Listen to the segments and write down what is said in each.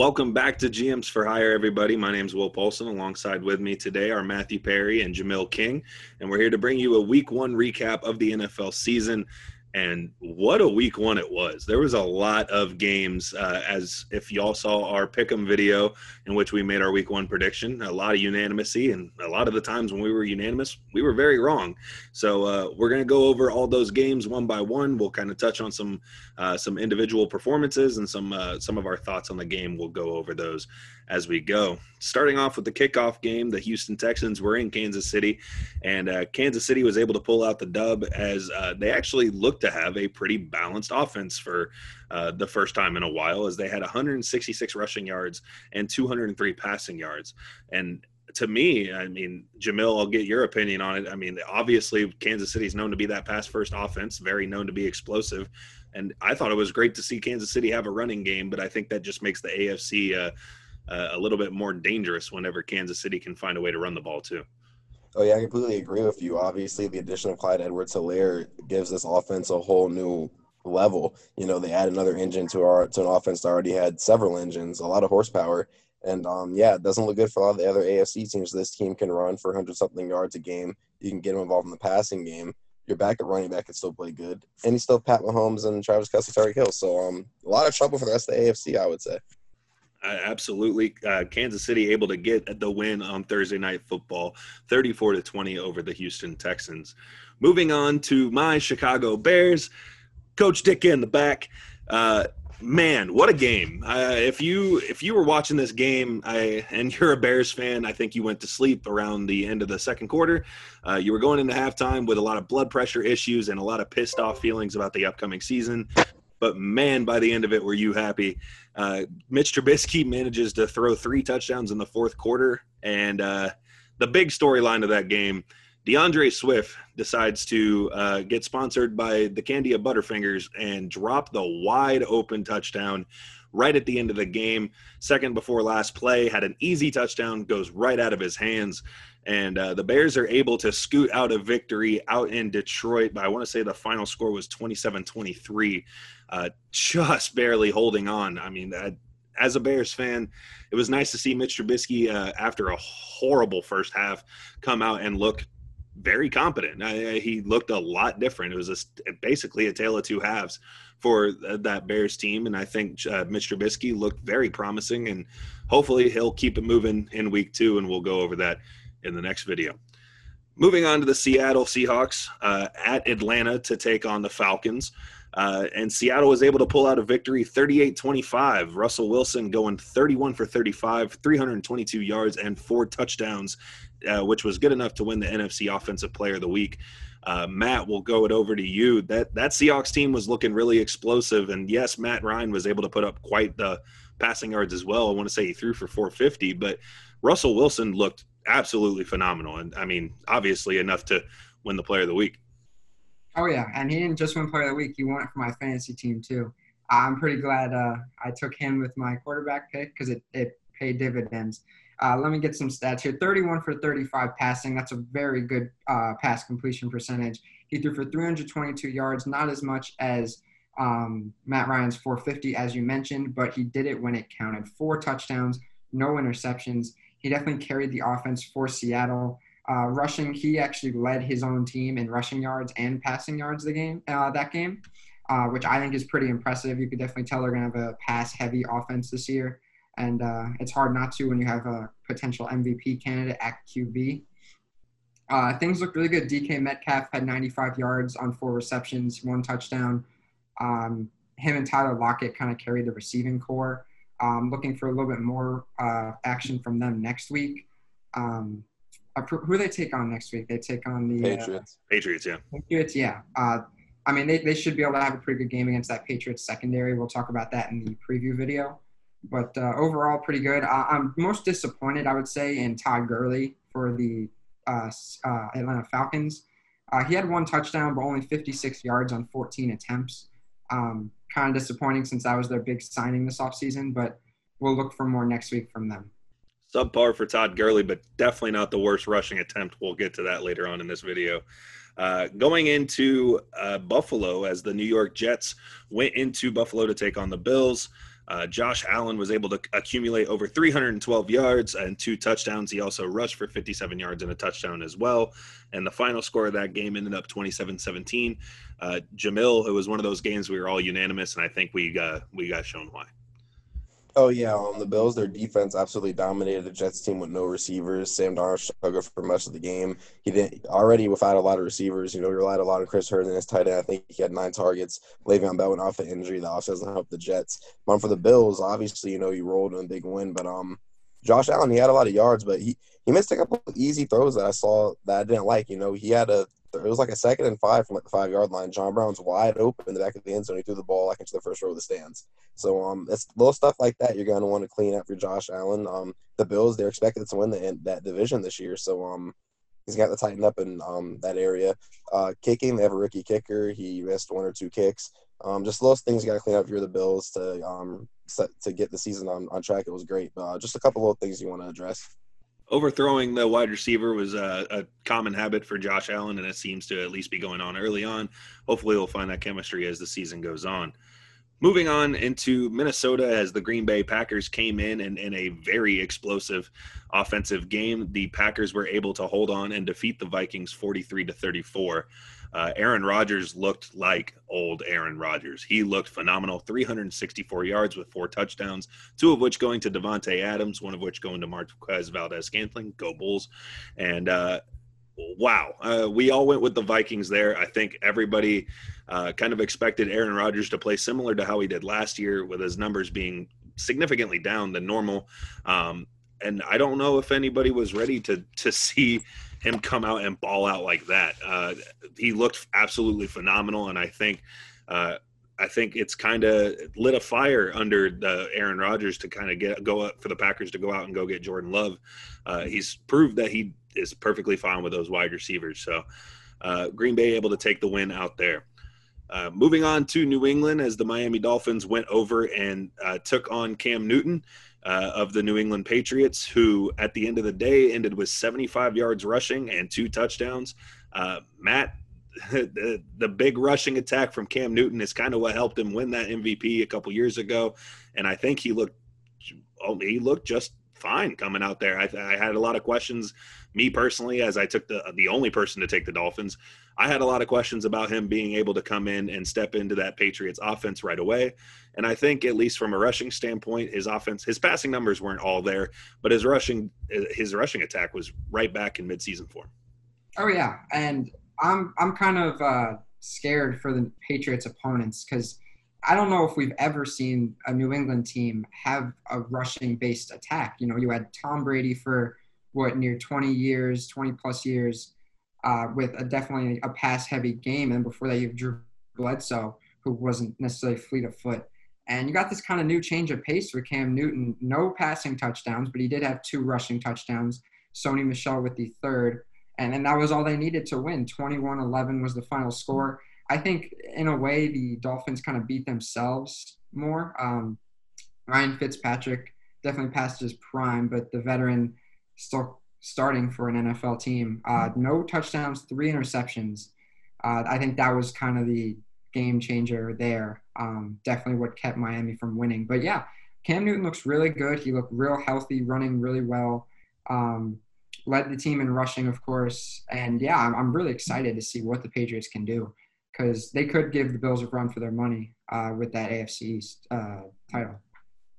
Welcome back to GMs for Hire, everybody. My name is Will Paulson. Alongside with me today are Matthew Perry and Jamil King, and we're here to bring you a Week One recap of the NFL season. And what a week one it was. There was a lot of games, uh, as if y'all saw our pick'em video in which we made our week one prediction. A lot of unanimity, and a lot of the times when we were unanimous, we were very wrong. So uh, we're to go over all those games one by one. We'll kind of touch on some uh, some individual performances and some uh, some of our thoughts on the game. We'll go over those as we go. Starting off with the kickoff game, the Houston Texans were in Kansas City, and uh, Kansas City was able to pull out the dub as uh, they actually looked to have a pretty balanced offense for uh, the first time in a while, as they had 166 rushing yards and 203 passing yards. And to me, I mean, Jamil, I'll get your opinion on it. I mean, obviously, Kansas City is known to be that pass first offense, very known to be explosive. And I thought it was great to see Kansas City have a running game, but I think that just makes the AFC uh, a little bit more dangerous whenever Kansas City can find a way to run the ball too. Oh yeah, I completely agree with you. Obviously, the addition of Clyde Edwards-Helaire gives this offense a whole new level. You know, they add another engine to our to an offense that already had several engines, a lot of horsepower, and um, yeah, it doesn't look good for a lot of the other AFC teams. This team can run for hundred something yards a game. You can get them involved in the passing game. Your backup running back can still play good, and you still Pat Mahomes and Travis Kelce, Tyreek Hill. So um, a lot of trouble for the rest of the AFC, I would say. Absolutely. Uh, Kansas City able to get the win on Thursday night football, 34 to 20 over the Houston Texans. Moving on to my Chicago Bears, Coach Dick in the back. Uh, man, what a game! Uh, if you if you were watching this game, I and you're a Bears fan, I think you went to sleep around the end of the second quarter. Uh, you were going into halftime with a lot of blood pressure issues and a lot of pissed off feelings about the upcoming season. But man, by the end of it, were you happy? Uh, Mitch Trubisky manages to throw three touchdowns in the fourth quarter, and uh, the big storyline of that game. D'Andre Swift decides to uh, get sponsored by the Candy of Butterfingers and drop the wide open touchdown right at the end of the game. Second before last play, had an easy touchdown, goes right out of his hands. And uh, the Bears are able to scoot out a victory out in Detroit. But I want to say the final score was 27 23, uh, just barely holding on. I mean, uh, as a Bears fan, it was nice to see Mitch Trubisky, uh, after a horrible first half, come out and look very competent. he looked a lot different. It was a, basically a tale of two halves for that Bears team, and I think uh, Mitch Trubisky looked very promising, and hopefully he'll keep it moving in week two, and we'll go over that in the next video. Moving on to the Seattle Seahawks uh, at Atlanta to take on the Falcons. Uh, and Seattle was able to pull out a victory 38 25. Russell Wilson going 31 for 35, 322 yards, and four touchdowns, uh, which was good enough to win the NFC Offensive Player of the Week. Uh, Matt, we'll go it over to you. That that Seahawks team was looking really explosive, and yes, Matt Ryan was able to put up quite the passing yards as well. I want to say he threw for 450, but Russell Wilson looked absolutely phenomenal, and I mean, obviously enough to win the Player of the Week. Oh yeah, and he didn't just win Player of the Week; he won it for my fantasy team too. I'm pretty glad uh, I took him with my quarterback pick because it, it paid dividends. Uh, let me get some stats here. 31 for 35 passing. That's a very good uh, pass completion percentage. He threw for 322 yards, not as much as um, Matt Ryan's 450, as you mentioned, but he did it when it counted. Four touchdowns, no interceptions. He definitely carried the offense for Seattle. Uh, rushing, he actually led his own team in rushing yards and passing yards the game uh, that game, uh, which I think is pretty impressive. You could definitely tell they're going to have a pass-heavy offense this year and uh, it's hard not to when you have a potential MVP candidate at QB. Uh, things look really good. DK Metcalf had 95 yards on four receptions, one touchdown. Um, him and Tyler Lockett kind of carried the receiving core. Um, looking for a little bit more uh, action from them next week. Um, who they take on next week? They take on the uh, Patriots. Patriots, yeah. Patriots, yeah. Uh, I mean, they, they should be able to have a pretty good game against that Patriots secondary. We'll talk about that in the preview video but uh, overall pretty good. I, am most disappointed, I would say, in Todd Gurley for the uh, uh, Atlanta Falcons. Uh, he had one touchdown, but only 56 yards on 14 attempts. Um, kind of disappointing since that was their big signing this offseason, but we'll look for more next week from them. Subpar for Todd Gurley, but definitely not the worst rushing attempt. We'll get to that later on in this video. Uh, going into uh, Buffalo as the New York Jets went into Buffalo to take on the Bills. Uh, Josh Allen was able to accumulate over 312 yards and two touchdowns. He also rushed for 57 yards and a touchdown as well. And the final score of that game ended up 27 17. Uh, Jamil, it was one of those games we were all unanimous, and I think we got, we got shown why. Oh yeah, on the Bills, their defense absolutely dominated the Jets team with no receivers. Sam Darnold struggled for much of the game. He didn't already without a lot of receivers. You know, he relied a lot on Chris Herndon his tight end. I think he had nine targets. Le'Veon Bell went off the injury. That also doesn't help the Jets. But for the Bills, obviously, you know, he rolled in a big win. But um, Josh Allen, he had a lot of yards, but he he missed a couple easy throws that I saw that I didn't like. You know, he had a it was like a second and five from like the five yard line. John Brown's wide open in the back of the end zone. He threw the ball like into the first row of the stands. So um, it's little stuff like that you're going to want to clean up for Josh Allen. Um, the Bills they're expected to win the, that division this year, so um, he's got to tighten up in um that area. Uh, kicking they have a rookie kicker. He missed one or two kicks. Um, just those things you got to clean up if you're the Bills to um set, to get the season on, on track. It was great, but uh, just a couple of things you want to address overthrowing the wide receiver was a, a, common habit for Josh Allen, and it seems to at least be going on early on. Hopefully, we'll find that chemistry as the season goes on. Moving on into Minnesota as the Green Bay Packers came in and in a very explosive offensive game, the Packers were able to hold on and defeat the Vikings 43 to 34. Uh, Aaron Rodgers looked like old Aaron Rodgers. He looked phenomenal 364 yards with four touchdowns, two of which going to Davante Adams, one of which going to Marquez Valdes-Scantling. Go Bulls. And, uh, wow, uh, we all went with the Vikings there. I think everybody uh, kind of expected Aaron Rodgers to play similar to how he did last year, with his numbers being significantly down than normal. Um, and I don't know if anybody was ready to to see him come out and ball out like that. Uh, he looked absolutely phenomenal, and I think. Uh, I think it's kind of lit a fire under the Aaron Rodgers to kind of get go up for the Packers to go out and go get Jordan Love. Uh, he's proved that he is perfectly fine with those wide receivers. So uh, Green Bay able to take the win out there. Uh, moving on to New England as the Miami Dolphins went over and uh, took on Cam Newton uh, of the New England Patriots, who at the end of the day ended with 75 yards rushing and two touchdowns. Uh, Matt, the, the big rushing attack from Cam Newton is kind of what helped him win that MVP a couple years ago, and I think he looked he looked just fine coming out there. I, I, had a lot of questions, me personally, as I took the the only person to take the Dolphins. I had a lot of questions about him being able to come in and step into that Patriots offense right away. And I think, at least from a rushing standpoint, his offense, his passing numbers weren't all there, but his rushing his rushing attack was right back in midseason form. Oh yeah, and I'm I'm kind of uh, scared for the Patriots opponents because I don't know if we've ever seen a New England team have a rushing based attack. You know, you had Tom Brady for what near 20 years, 20 plus years, uh, with a definitely a pass heavy game, and before that you have Drew Bledsoe, who wasn't necessarily fleet of foot. And you got this kind of new change of pace with Cam Newton. No passing touchdowns, but he did have two rushing touchdowns. Sony Michel with the third. And, then that was all they needed to win. 21 11 was the final score. I think in a way the Dolphins kind of beat themselves more. Um, Ryan Fitzpatrick definitely passed his prime, but the veteran still starting for an NFL team. Uh, no touchdowns, three interceptions. Uh, I think that was kind of the game changer there. Um, definitely what kept Miami from winning. But yeah, Cam Newton looks really good. He looked real healthy, running really well. Um, led the team in rushing, of course. And yeah, I'm, I'm really excited to see what the Patriots can do because they could give the Bills a run for their money uh, with that AFC East uh, title.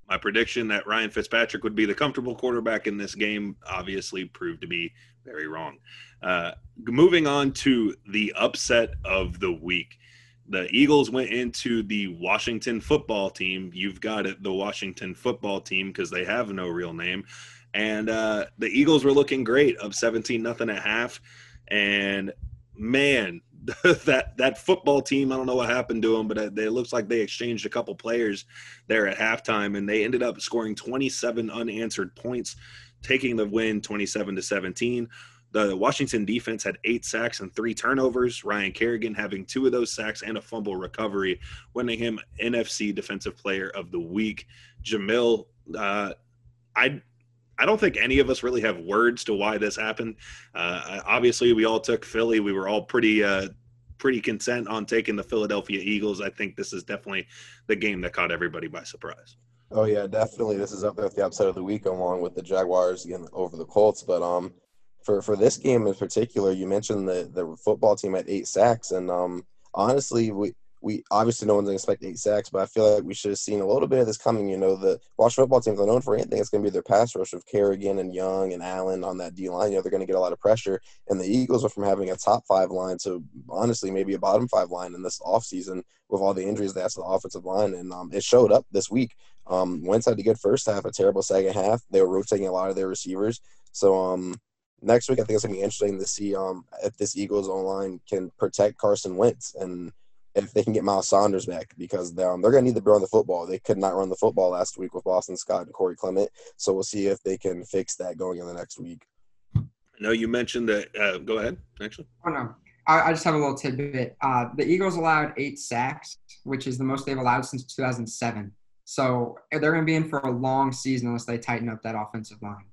My prediction that Ryan Fitzpatrick would be the comfortable quarterback in this game obviously proved to be very wrong. Uh, moving on to the upset of the week. The Eagles went into the Washington football team. You've got it, the Washington football team, because they have no real name. And uh, the Eagles were looking great, up 17 nothing at half. And man, that that football team. I don't know what happened to them, but it, it, looks like they exchanged a couple players there at halftime, and they ended up scoring 27 unanswered points, taking the win 27 to 17. The Washington defense had eight sacks and three turnovers. Ryan Kerrigan having two of those sacks and a fumble recovery, winning him NFC Defensive Player of the Week. Jamil, uh, I I don't think any of us really have words to why this happened. Uh, obviously, we all took Philly. We were all pretty uh, pretty content on taking the Philadelphia Eagles. I think this is definitely the game that caught everybody by surprise. Oh yeah, definitely. This is up there with the upset of the week, along with the Jaguars again over the Colts. But um, for for this game in particular, you mentioned the the football team had eight sacks, and um, honestly, we we obviously no one's going to expect eight sacks, but I feel like we should have seen a little bit of this coming. You know, the Washington football teams are known for anything. It's going to be their pass rush of Kerrigan and Young and Allen on that D line. You know, they're going to get a lot of pressure. And the Eagles are from having a top five line to honestly maybe a bottom five line in this offseason with all the injuries that's the offensive line. And um, it showed up this week. Um, Wentz had a good first half, a terrible second half. They were rotating a lot of their receivers. So um, next week, I think it's going to be interesting to see um, if this Eagles online can protect Carson Wentz and if they can get Miles Sanders back because um, they're going to need to run the football. They could not run the football last week with Boston Scott and Corey Clement. So we'll see if they can fix that going in the next week. I know you mentioned that. Uh, go ahead, actually. Oh, no. I, I just have a little tidbit. Uh, the Eagles allowed eight sacks, which is the most they've allowed since 2007. So they're going to be in for a long season unless they tighten up that offensive line.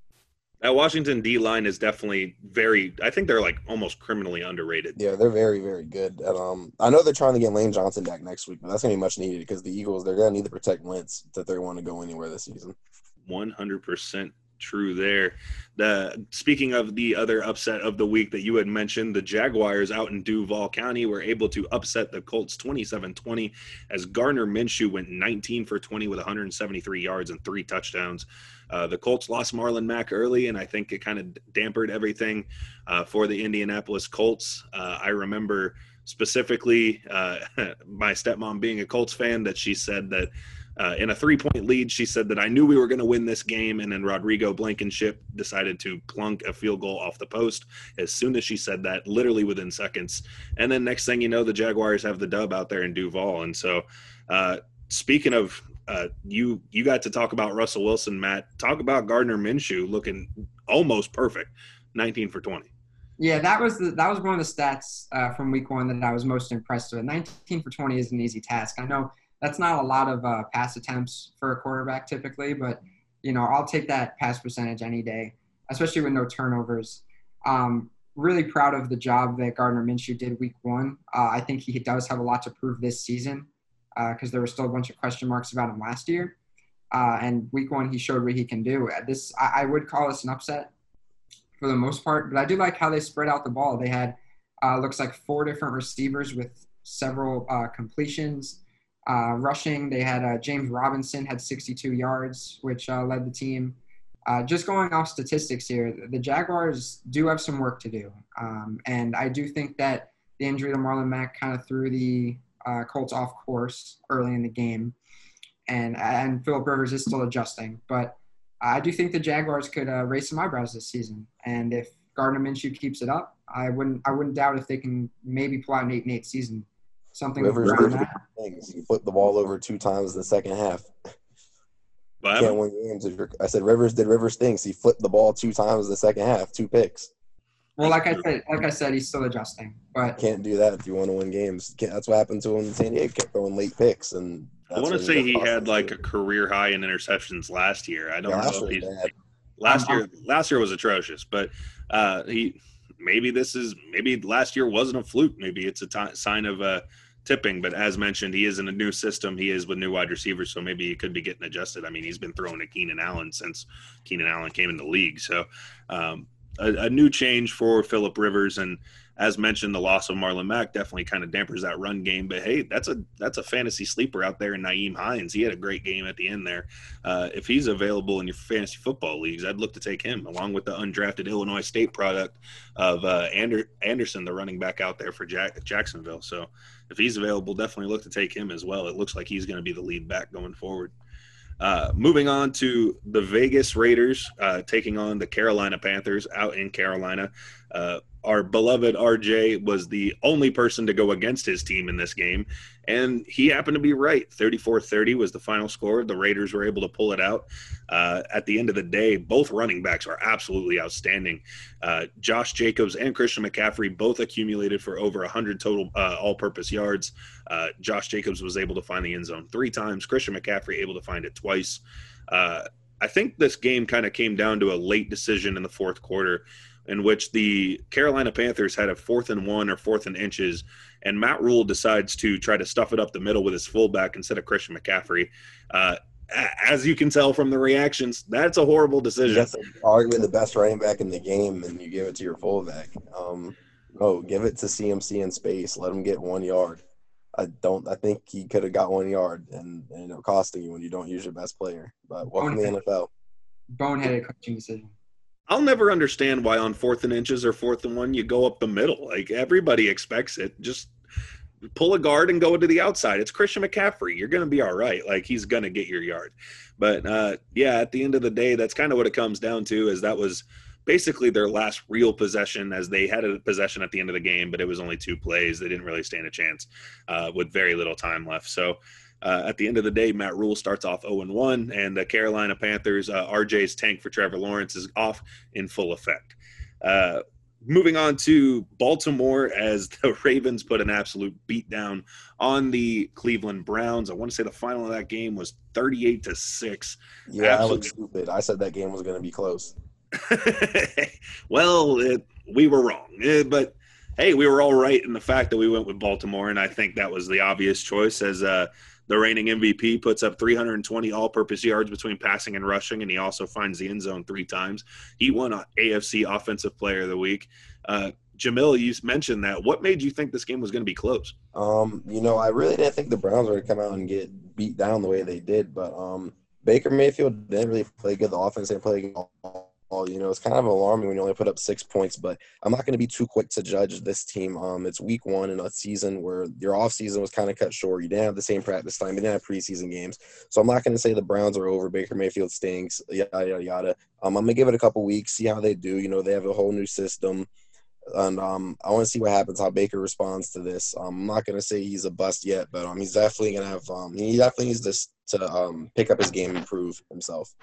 That Washington D line is definitely very. I think they're like almost criminally underrated. Yeah, they're very, very good. And um, I know they're trying to get Lane Johnson back next week, but that's gonna be much needed because the Eagles they're gonna need to protect Wentz if they want to go anywhere this season. One hundred percent true there. The speaking of the other upset of the week that you had mentioned, the Jaguars out in Duval County were able to upset the Colts 27-20 as Gardner Minshew went 19 for 20 with 173 yards and three touchdowns. Uh, the Colts lost Marlon Mack early, and I think it kind of dampered everything uh, for the Indianapolis Colts. Uh, I remember specifically uh, my stepmom being a Colts fan that she said that uh, in a three point lead, she said that I knew we were going to win this game. And then Rodrigo Blankenship decided to plunk a field goal off the post as soon as she said that, literally within seconds. And then next thing you know, the Jaguars have the dub out there in Duval. And so, uh, speaking of, uh, you you got to talk about Russell Wilson, Matt. Talk about Gardner Minshew looking almost perfect, 19 for 20. Yeah, that was the, that was one of the stats uh, from Week One that I was most impressed with. 19 for 20 is an easy task. I know that's not a lot of uh, pass attempts for a quarterback typically, but you know I'll take that pass percentage any day, especially with no turnovers. Um, really proud of the job that Gardner Minshew did Week One. Uh, I think he does have a lot to prove this season because uh, there were still a bunch of question marks about him last year. Uh, and Week One, he showed what he can do. This I, I, would call this an upset for the most part, but I do like how they spread out the ball. They had uh, looks like four different receivers with several completions. Uh, rushing, they had uh, James Robinson had 62 yards, which uh, led the team. Uh, just going off statistics here, the Jaguars do have some work to do, um, and I do think that the injury to Marlon Mack kind of threw the uh, Colts off course early in the game, and and Philip Rivers is still adjusting, but I do think the Jaguars could uh, raise some eyebrows this season, and if Gardner Minshew keeps it up, I wouldn't I wouldn't doubt if they can maybe pull out an eight and eight season something Rivers around that. Things. He flipped the ball over two times in the second half. Can't win games. I said Rivers did Rivers things. He flipped the ball two times in the second half, two picks. Well, like I said, like I said, he's still adjusting, but can't do that if you want to win games. Can't, that's what happened to him in San Diego. Kept throwing late picks, and I want to say he had like a career high in interceptions last year. I don't yeah, know if he's bad. last year. Last year was atrocious, but uh, he maybe this is maybe last year wasn't a fluke. Maybe it's a t- sign of a uh, tipping, but as mentioned, he is in a new system. He is with new wide receivers, so maybe he could be getting adjusted. I mean, he's been throwing to Keenan Allen since Keenan Allen came in the league. So um, a, a, new change for Philip Rivers, and as mentioned, the loss of Marlon Mack definitely kind of dampers that run game. But hey, that's a that's a fantasy sleeper out there in Nyheim Hines. He had a great game at the end there. Uh, if he's available in your fantasy football leagues, I'd look to take him along with the undrafted Illinois State product of uh, Ander- Anderson, the running back out there for Jack- Jacksonville. So if he's available, definitely look to take him as well. It looks like he's going to be the lead back going forward. Uh, moving on to the Vegas Raiders uh, taking on the Carolina Panthers out in Carolina. Uh, our beloved RJ was the only person to go against his team in this game, and he happened to be right. 34 30 was the final score. The Raiders were able to pull it out. Uh, at the end of the day, both running backs are absolutely outstanding. Uh, Josh Jacobs and Christian McCaffrey both accumulated for over 100 total uh, all purpose yards. Uh, Josh Jacobs was able to find the end zone three times, Christian McCaffrey able to find it twice. Uh, I think this game kind of came down to a late decision in the fourth quarter in which the Carolina Panthers had a fourth and one or fourth and inches, and Matt Rhule decides to try to stuff it up the middle with his fullback instead of Christian McCaffrey. Uh, as you can tell from the reactions, that's a horrible decision. That's arguably the best running back in the game, and you give it to your fullback. Um, no, give it to CMC in space. Let him get one yard. I don't. I think he could have got one yard, and, and you know, costing you when you don't use your best player. But welcome to the NFL. Boneheaded coaching decision. I'll never understand why on fourth and inches or fourth and one you go up the middle. Like everybody expects it. Just pull a guard and go to the outside. It's Christian McCaffrey. You're going to be all right. Like he's going to get your yard. But uh, yeah, at the end of the day, that's kind of what it comes down to. Is that was basically their last real possession, as they had a possession at the end of the game, but it was only two plays. They didn't really stand a chance uh, with very little time left. So. Uh, at the end of the day, Matt Rhule starts off 0 1, and the Carolina Panthers, uh, RJ's tank for Trevor Lawrence is off in full effect. Uh, moving on to Baltimore as the Ravens put an absolute beatdown on the Cleveland Browns. I want to say the final of that game was 38 to 6. Yeah, Absolute... I look stupid. I said that game was going to be close. well, it, we were wrong. Eh, but hey, we were all right in the fact that we went with Baltimore, and I think that was the obvious choice as uh, the reigning MVP puts up 320 all-purpose yards between passing and rushing, and he also finds the end zone three times. He won AFC Offensive Player of the Week. Uh, Jamil, you mentioned that. What made you think this game was going to be close? Um, you know, I really didn't think the Browns were going to come out and get beat down the way they did, but um, Baker Mayfield didn't really play good. The offense didn't play good you know, it's kind of alarming when you only put up six points, but I'm not going to be too quick to judge this team. Um, it's week one in a season where your off season was kind of cut short. You didn't have the same practice time. You didn't have preseason games. So I'm not going to say the Browns are over. Baker Mayfield stinks, yada, yada, yada. Um, I'm going to give it a couple weeks, see how they do. You know, they have a whole new system. And um, I want to see what happens, how Baker responds to this. Um, I'm not going to say he's a bust yet, but um, he's definitely going to have, um, he definitely needs to, to um, pick up his game and prove himself.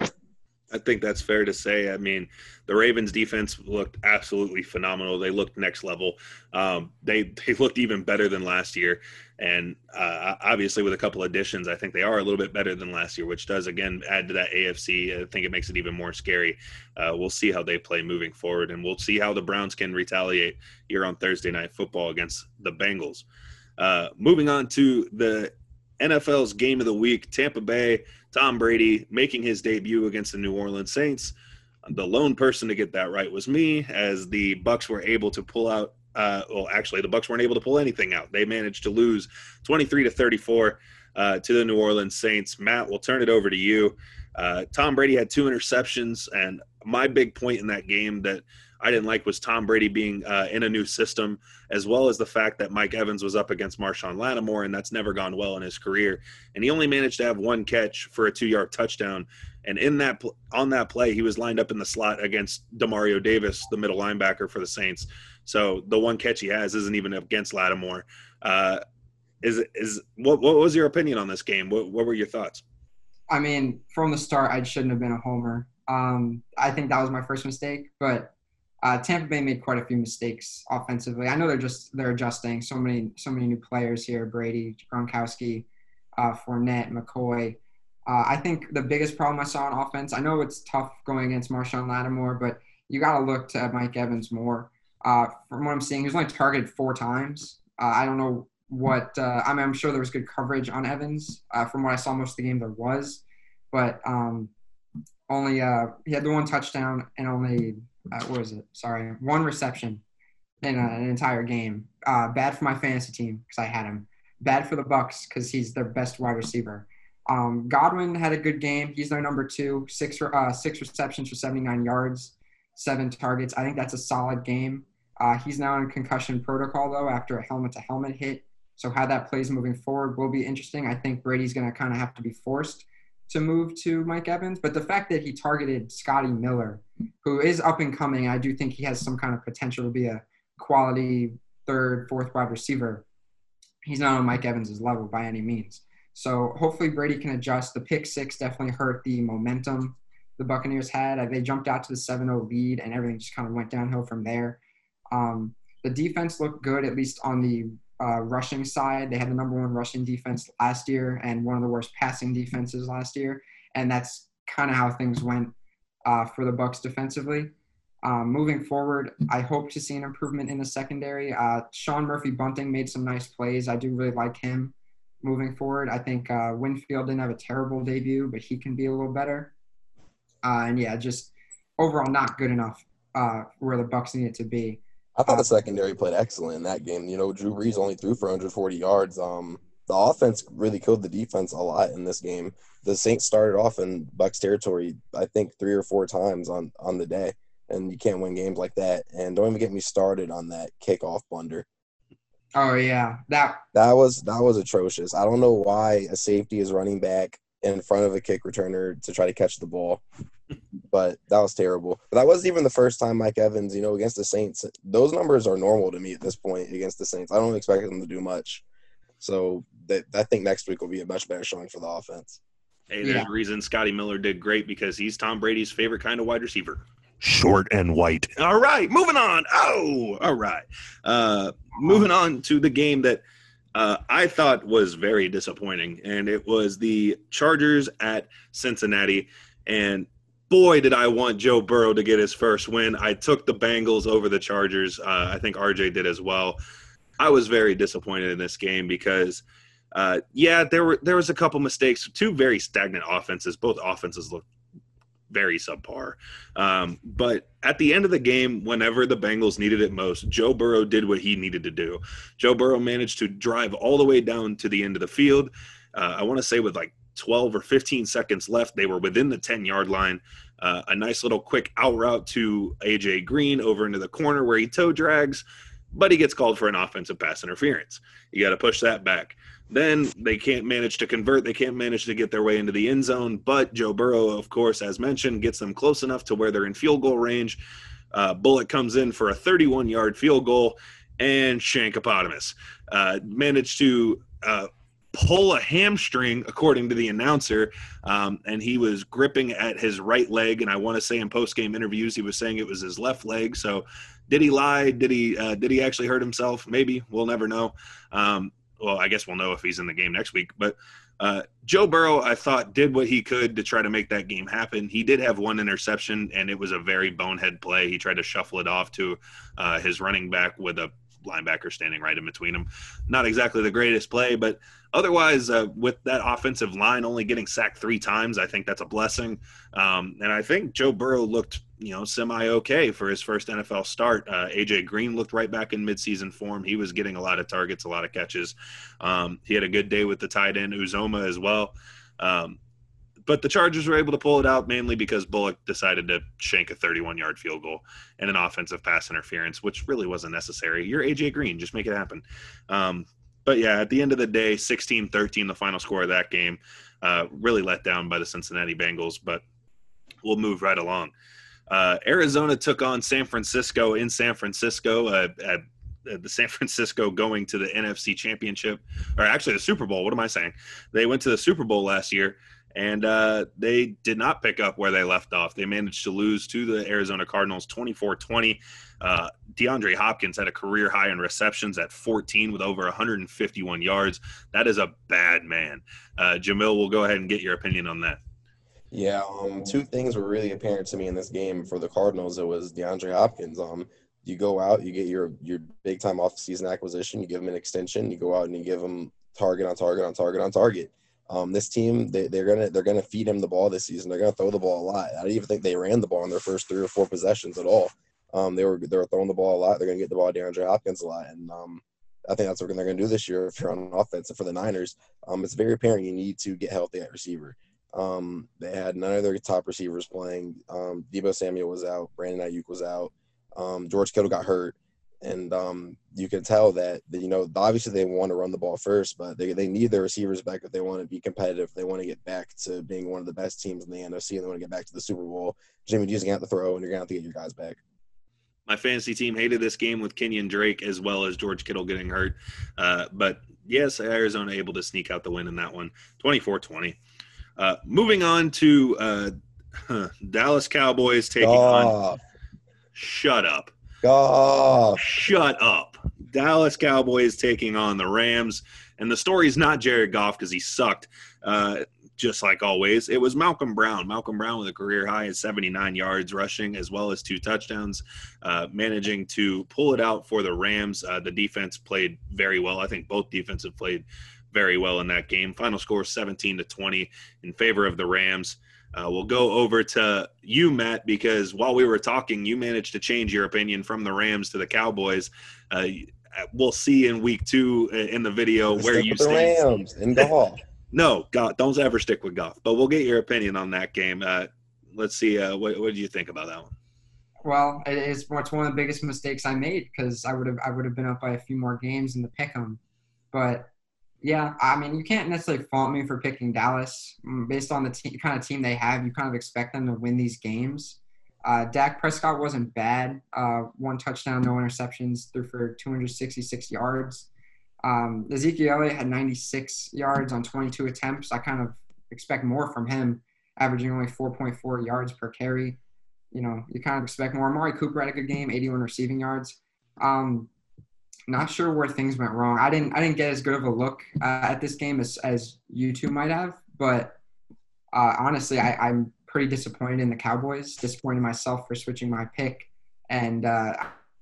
I think that's fair to say. I mean, the Ravens defense looked absolutely phenomenal. They looked next level. Um, they they looked even better than last year, and uh, obviously with a couple additions, I think they are a little bit better than last year, which does again add to that AFC. I think it makes it even more scary. Uh, we'll see how they play moving forward, and we'll see how the Browns can retaliate here on Thursday Night Football against the Bengals. Uh, moving on to the NFL's game of the week, Tampa Bay, Tom Brady making his debut against the New Orleans Saints. The lone person to get that right was me, as the Bucks were able to pull out. Uh, well, actually, the Bucks weren't able to pull anything out. They managed to lose 23 to 34 uh, to the New Orleans Saints. Matt, we'll turn it over to you. Uh, Tom Brady had two interceptions, and my big point in that game that I didn't like was Tom Brady being uh, in a new system, as well as the fact that Mike Evans was up against Marshon Lattimore, and that's never gone well in his career. And he only managed to have one catch for a two-yard touchdown. And in that on that play, he was lined up in the slot against Demario Davis, the middle linebacker for the Saints. So the one catch he has isn't even against Lattimore. Uh, is is what what was your opinion on this game? What what were your thoughts? I mean, from the start, I shouldn't have been a homer. Um, I think that was my first mistake, but uh, Tampa Bay made quite a few mistakes offensively. I know they're just they're adjusting. So many so many new players here: Brady, Gronkowski, uh, Fournette, McCoy. Uh, I think the biggest problem I saw on offense. I know it's tough going against Marshon Lattimore, but you got to look to Mike Evans more. Uh, from what I'm seeing, he was only targeted four times. Uh, I don't know what. Uh, I mean, I'm sure there was good coverage on Evans. Uh, from what I saw most of the game, there was, but um, only he had the one touchdown and only uh, it? Sorry, one reception in a, an entire game. Uh, bad for my fantasy team because I had him. Bad for the Bucks because he's their best wide receiver. Um, Godwin had a good game. He's their number two. Six uh, six receptions for 79 yards, seven targets. I think that's a solid game. Uh, he's now in concussion protocol though after a helmet to helmet hit. So how that plays moving forward will be interesting. I think Brady's going to kind of have to be forced to move to Mike Evans, but the fact that he targeted Scotty Miller, who is up and coming, I do think he has some kind of potential to be a quality third, fourth wide receiver. He's not on Mike Evans' level by any means. So hopefully Brady can adjust. The pick six definitely hurt the momentum the Buccaneers had. They jumped out to the 7-0 lead, and everything just kind of went downhill from there. Um, the defense looked good, at least on the uh, rushing side. They had the number one rushing defense last year and one of the worst passing defenses last year. And that's kind of how things went uh, for the Bucks defensively. Um, moving forward, I hope to see an improvement in the secondary. Uh, Sean Murphy Bunting made some nice plays. I do really like him moving forward. I think uh, Winfield didn't have a terrible debut, but he can be a little better. Uh, and yeah, just overall not good enough uh, where the Bucks need it to be. I thought the secondary played excellent in that game. You know, Drew Brees only threw for 140 yards. Um, the offense really killed the defense a lot in this game. The Saints started off in Bucks territory, I think, three or four times on on the day, and you can't win games like that. And don't even get me started on that kickoff blunder. Oh yeah, that That was that was atrocious. I don't know why a safety is running back in front of a kick returner to try to catch the ball, but that was terrible. But that wasn't even the first time Mike Evans, you know, against the Saints. Those numbers are normal to me at this point against the Saints. I don't expect them to do much. So that I think next week will be a much better showing for the offense. Hey, there's Yeah. a reason Scotty Miller did great because he's Tom Brady's favorite kind of wide receiver. Short and white. All right, moving on. Oh, all right. Uh, moving on to the game that uh, I thought was very disappointing, and it was the Chargers at Cincinnati. And boy, did I want Joe Burrow to get his first win. I took the Bengals over the Chargers. Uh, I think RJ did as well. I was very disappointed in this game because uh, yeah, there were there was a couple mistakes. Two very stagnant offenses. Both offenses looked very subpar. Um, but at the end of the game, whenever the Bengals needed it most, Joe Burrow did what he needed to do. Joe Burrow managed to drive all the way down to the end of the field. Uh, I want to say with like 12 or 15 seconds left, they were within the 10 yard line. Uh, a nice little quick out route to AJ Green over into the corner where he toe drags, but he gets called for an offensive pass interference. You got to push that back. Then they can't manage to convert. They can't manage to get their way into the end zone. But Joe Burrow, of course, as mentioned, gets them close enough to where they're in field goal range. Uh, Bullock comes in for a 31 yard field goal, and Shankopotamus uh, managed to uh, pull a hamstring, according to the announcer. Um, and he was gripping at his right leg. And I want to say in post game interviews, he was saying it was his left leg. So did he lie? Did he uh, did he actually hurt himself? Maybe we'll never know. Um, well, I guess we'll know if he's in the game next week. But uh, Joe Burrow, I thought, did what he could to try to make that game happen. He did have one interception, and it was a very bonehead play. He tried to shuffle it off to uh, his running back with a linebacker standing right in between him. Not exactly the greatest play, but otherwise, uh, with that offensive line only getting sacked three times, I think that's a blessing. Um, and I think Joe Burrow looked, you know, semi okay for his first NFL start. Uh, AJ Green looked right back in midseason form. He was getting a lot of targets, a lot of catches. Um, he had a good day with the tight end Uzomah as well. Um, but the Chargers were able to pull it out mainly because Bullock decided to shank a 31 yard field goal and an offensive pass interference, which really wasn't necessary. You're AJ Green, just make it happen. Um, but yeah, at the end of the day, 16 13, the final score of that game, uh, really let down by the Cincinnati Bengals, but we'll move right along. Uh, Arizona took on San Francisco in San Francisco uh, at at the San Francisco going to the NFC Championship, or actually the Super Bowl. What am I saying? They went to the Super Bowl last year, and uh, they did not pick up where they left off. They managed to lose to the Arizona Cardinals 24 20. Uh, DeAndre Hopkins had a career high in receptions at 14 with over 151 yards. That is a bad man. Uh, Jamil, we'll go ahead and get your opinion on that. Yeah, um, two things were really apparent to me in this game for the Cardinals. It was DeAndre Hopkins. Um, you go out, you get your your big time off season acquisition, you give him an extension, you go out and you give him target on target on target on target. Um, this team, they, they're gonna they're gonna feed him the ball this season. They're gonna throw the ball a lot. I don't even think they ran the ball in their first three or four possessions at all. Um, they were they were throwing the ball a lot. They're gonna get the ball to DeAndre Hopkins a lot, and um, I think that's what they're gonna do this year if you're on offense. And for the Niners, um, it's very apparent you need to get healthy at receiver. Um, they had none of their top receivers playing. Um, Deebo Samuel was out. Brandon Aiyuk was out. Um, George Kittle got hurt, and um, you can tell that, that you know obviously they want to run the ball first, but they, they need their receivers back if they want to be competitive. They want to get back to being one of the best teams in the NFC, and they want to get back to the Super Bowl. Jimmy G's gonna have to throw, and you're gonna have to get your guys back. My fantasy team hated this game with Kenyan Drake as well as George Kittle getting hurt. Uh, but yes, Arizona able to sneak out the win in that one, 24-20. Uh, moving on to uh, Dallas Cowboys taking on. Shut up. Goff. Shut up. Dallas Cowboys taking on the Rams. And the story is not Jared Goff because he sucked. Uh, just like always, it was Malcolm Brown. Malcolm Brown with a career high at 79 yards rushing, as well as two touchdowns, uh, managing to pull it out for the Rams. Uh, the defense played very well. I think both defenses played very well in that game. Final score 17 to 20 in favor of the Rams. Uh, we'll go over to you, Matt, because while we were talking, you managed to change your opinion from the Rams to the Cowboys. Uh, we'll see in week two uh, in the video Let's where you the stand. Rams in Goff. No, God, don't ever stick with Goff. But we'll get your opinion on that game. Uh, let's see. Uh, what, what do you think about that one? Well, it's one of the biggest mistakes I made because I would have I would have been up by a few more games in the pick 'em. But yeah, I mean, you can't necessarily fault me for picking Dallas Mm, based on the te- kind of team they have. You kind of expect them to win these games. Uh, Dak Prescott wasn't bad. Uh, one touchdown, no interceptions, threw for 266 yards. Um, Ezekiel Elliott had 96 yards on 22 attempts. I kind of expect more from him, averaging only 4.4 yards per carry. You know, you kind of expect more. Amari Cooper had a good game, 81 receiving yards. Um, not sure where things went wrong. I didn't I didn't get as good of a look uh, at this game as, as you two might have, but uh, honestly, I, I'm pretty disappointed in the Cowboys. Disappointed myself for switching my pick, and uh,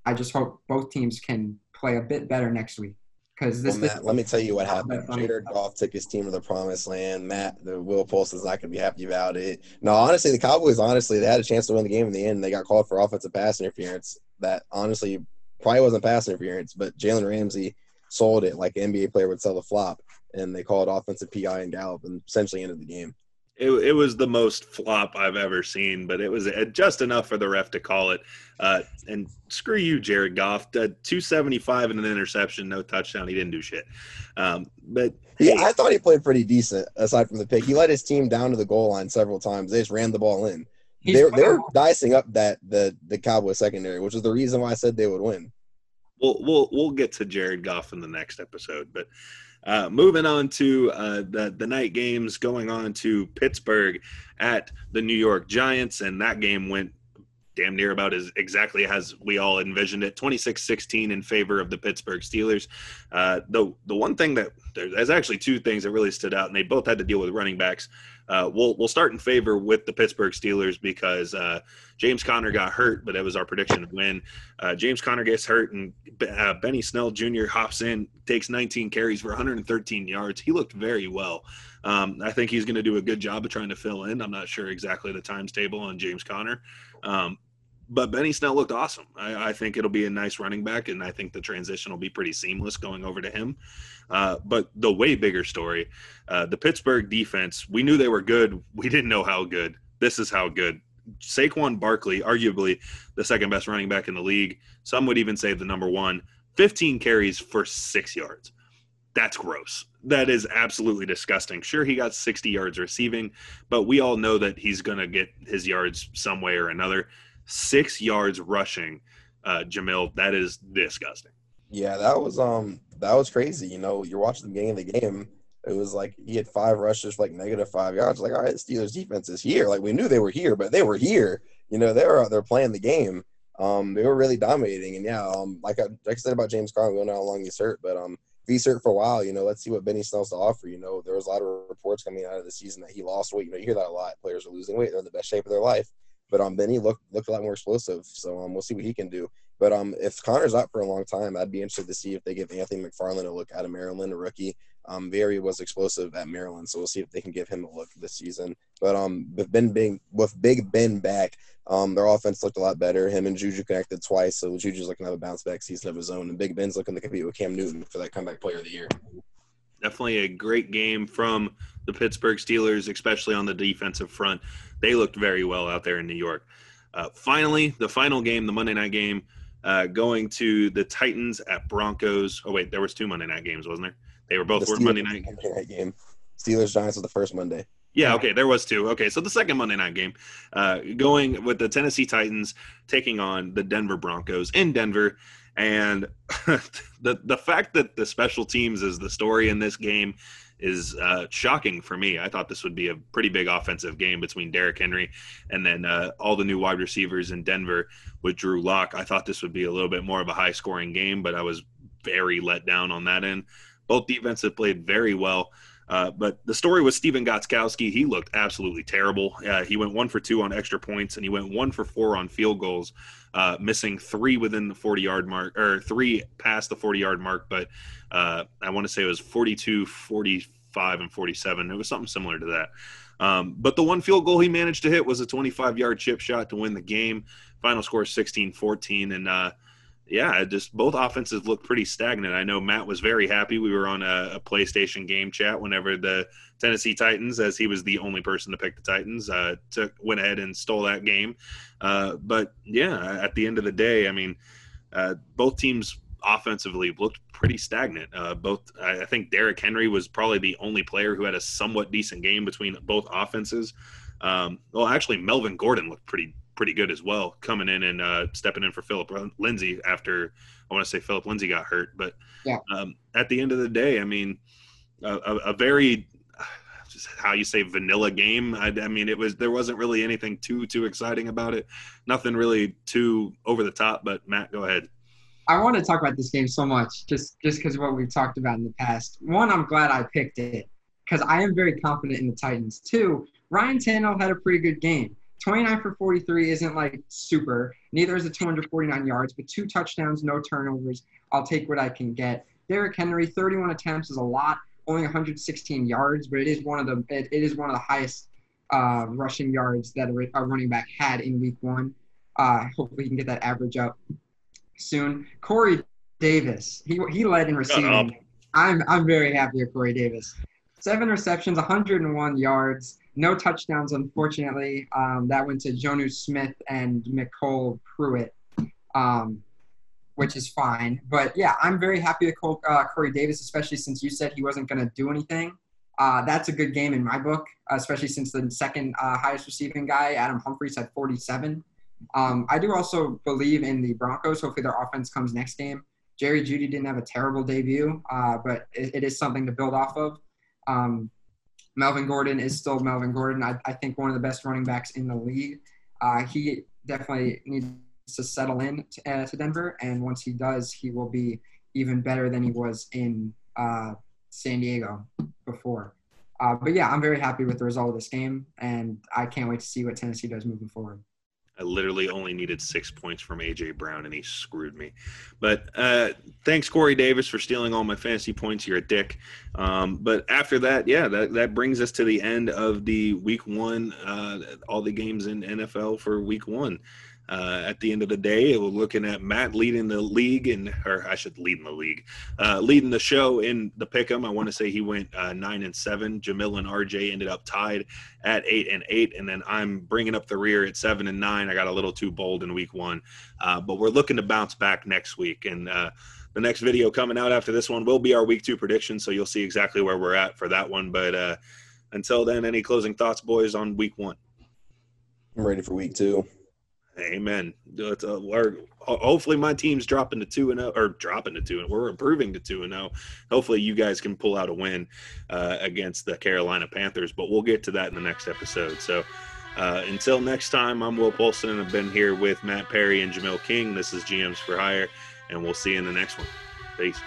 I just hope both teams can play a bit better next week because this. Well, Matt, let me tell you what happened. Jared Goff took his team to the promised land. Matt, the Will Paulson's not going to be happy about it. No, honestly, the Cowboys, honestly, they had a chance to win the game in the end. They got called for offensive pass interference. That honestly probably wasn't pass interference, but Jalen Ramsey sold it like an NBA player would sell a flop, and they called offensive PI and Gallup and essentially ended the game. It, it was the most flop I've ever seen, but it was uh, just enough for the ref to call it. Uh, and screw you, Jared Goff. Uh, 275 and an interception, no touchdown. He didn't do shit. Um, but Yeah, I thought he played pretty decent aside from the pick. He led his team down to the goal line several times. They just ran the ball in. They're they're dicing up that the the Cowboys secondary, which is the reason why I said they would win. we'll we'll we'll get to Jared Goff in the next episode. But uh, moving on to uh, the the night games, going on to Pittsburgh at the New York Giants, and that game went damn near about as exactly as we all envisioned it 26-16 in favor of the pittsburgh steelers uh, the, the one thing that there's actually two things that really stood out and they both had to deal with running backs uh, we'll, we'll start in favor with the pittsburgh steelers because uh, james conner got hurt but it was our prediction to win uh, James Conner gets hurt, and uh, Benny Snell Jr. hops in, takes 19 carries for 113 yards. He looked very well. Um, I think he's going to do a good job of trying to fill in. I'm not sure exactly the times table on James Conner, um, but Benny Snell looked awesome. I, I think it'll be a nice running back, and I think the transition will be pretty seamless going over to him. Uh, but the way bigger story, uh, the Pittsburgh defense, we knew they were good. We didn't know how good. This is how good. Saquon Barkley, arguably the second best running back in the league. Some would even say the number one. 15 carries for six yards. That's gross. That is absolutely disgusting. Sure, he got 60 yards receiving, but we all know that he's going to get his yards some way or another. Six yards rushing, uh, Jamil, that is disgusting. Yeah, that was um that was crazy. You know, you're watching the beginning of the game. It was like he had five rushes for like negative five yards. Like, all right, Steelers defense is here. Like we knew they were here, but they were here. You know, they were out there playing the game. Um, they were really dominating. And yeah, um, like I, like I said about James Conner, we don't know how long he's hurt, but um, if he's hurt for a while, you know, let's see what Benny Snell's to offer. You know, there was a lot of reports coming out of the season that he lost weight. You know, you hear that a lot. Players are losing weight; they're in the best shape of their life. But um, Benny looked looked a lot more explosive. So um, we'll see what he can do. But um, if Conner's out for a long time, I'd be interested to see if they give Anthony McFarland a look out of Maryland, a rookie. Um, Very was explosive at Maryland, so we'll see if they can give him a look this season. But um, with Ben being with Big Ben back, um, their offense looked a lot better. Him and Juju connected twice, so Juju's looking to have a bounce back season of his own, and Big Ben's looking to compete with Cam Newton for that comeback player of the year. Definitely a great game from the Pittsburgh Steelers, especially on the defensive front. They looked very well out there in New York. Uh, finally, the final game, the Monday night game, uh, going to the Titans at Broncos. Oh wait, there was two Monday night games, wasn't there? They were both The were Steelers- Monday night. Monday night game. Steelers Giants was the first Monday. Yeah, okay, there was two. Okay, so the second Monday night game, uh, going with the Tennessee Titans taking on the Denver Broncos in Denver, and the the fact that the special teams is the story in this game is uh, shocking for me. I thought this would be a pretty big offensive game between Derrick Henry and then uh, all the new wide receivers in Denver with Drew Lock. I thought this would be a little bit more of a high scoring game, but I was very let down on that end. Both defenses played very well. Uh, but the story was Stephen Gostkowski. He looked absolutely terrible. Uh, he went one for two on extra points, and he went one for four on field goals, uh, missing three within the 40 yard mark, or three past the 40 yard mark. But uh, I want to say it was 42, 45, and 47. It was something similar to that. Um, but the one field goal he managed to hit was a 25 yard chip shot to win the game. Final score 16 14. And uh, yeah, just both offenses look pretty stagnant. I know Matt was very happy. We were on a, a, PlayStation game chat whenever the Tennessee Titans, as he was the only person to pick the Titans, uh, took went ahead and stole that game. Uh, but yeah, at the end of the day, I mean, uh, both teams offensively looked pretty stagnant. Uh, both, I think Derrick Henry was probably the only player who had a somewhat decent game between both offenses. Um, well, actually, Melvin Gordon looked pretty pretty good as well, coming in and uh, stepping in for Philip Lindsay after I want to say Philip Lindsay got hurt. But yeah. um, at the end of the day, I mean, a, a very how you say vanilla game. I, I, mean, it was there wasn't really anything too too exciting about it. Nothing really too over the top. But Matt, go ahead. I want to talk about this game so much, just just because of what we've talked about in the past. One, I'm glad I picked it because I am very confident in the Titans. Two, Ryan Tannehill had a pretty good game. 29 for 43 isn't like super. Neither is it 249 yards, but two touchdowns, no turnovers. I'll take what I can get. Derrick Henry, 31 attempts is a lot, only 116 yards, but it is one of the it, it is one of the highest uh, rushing yards that a, a, running back had in Week One. Uh, hopefully, he can get that average up soon. Corey Davis, he he led in receiving. I'm I'm very happy with Corey Davis. Seven receptions, 101 yards. No touchdowns, unfortunately. Um, that went to Jonnu Smith and MyCole Pruitt, um, which is fine. But yeah, I'm very happy with Cole, uh, Corey Davis, especially since you said he wasn't going to do anything. Uh, that's a good game in my book, especially since the second uh, highest receiving guy, Adam Humphries, had 47. Um, I do also believe in the Broncos. Hopefully, their offense comes next game. Jerry Jeudy didn't have a terrible debut, uh, but it, it is something to build off of. Um, Melvin Gordon is still Melvin Gordon. I, I think one of the best running backs in the league. Uh, he definitely needs to settle in to, uh, to, Denver, and once he does, he will be even better than he was in uh, San Diego before. Uh, but yeah, I'm very happy with the result of this game, and I can't wait to see what Tennessee does moving forward. I literally only needed six points from AJ Brown, and he screwed me. But uh, thanks, Corey Davis, for stealing all my fantasy points. You're a dick. Um, but after that, yeah, that, that brings us to the end of the week one, uh, all the games in NFL for week one. Uh, at the end of the day, we're looking at Matt leading the league, and or I should lead in the league, uh, leading the show in the pick'em. I want to say he went uh, nine and seven. Jamil and RJ ended up tied at eight and eight, and then I'm bringing up the rear at seven and nine. I got a little too bold in week one, uh, but we're looking to bounce back next week, and uh, the next video coming out after this one will be our week two prediction, so you'll see exactly where we're at for that one. But until then, any closing thoughts, boys, on week one? I'm ready for week two. Amen. Uh, hopefully, my team's dropping to two and zero, oh, or dropping to two, and we're improving to two and zero. Hopefully, you guys can pull out a win uh, against the Carolina Panthers. But we'll get to that in the next episode. So, uh, until next time, I'm Will Paulson, and I've been here with Matt Perry and Jamil King. This is GMs for Hire, and we'll see you in the next one. Peace.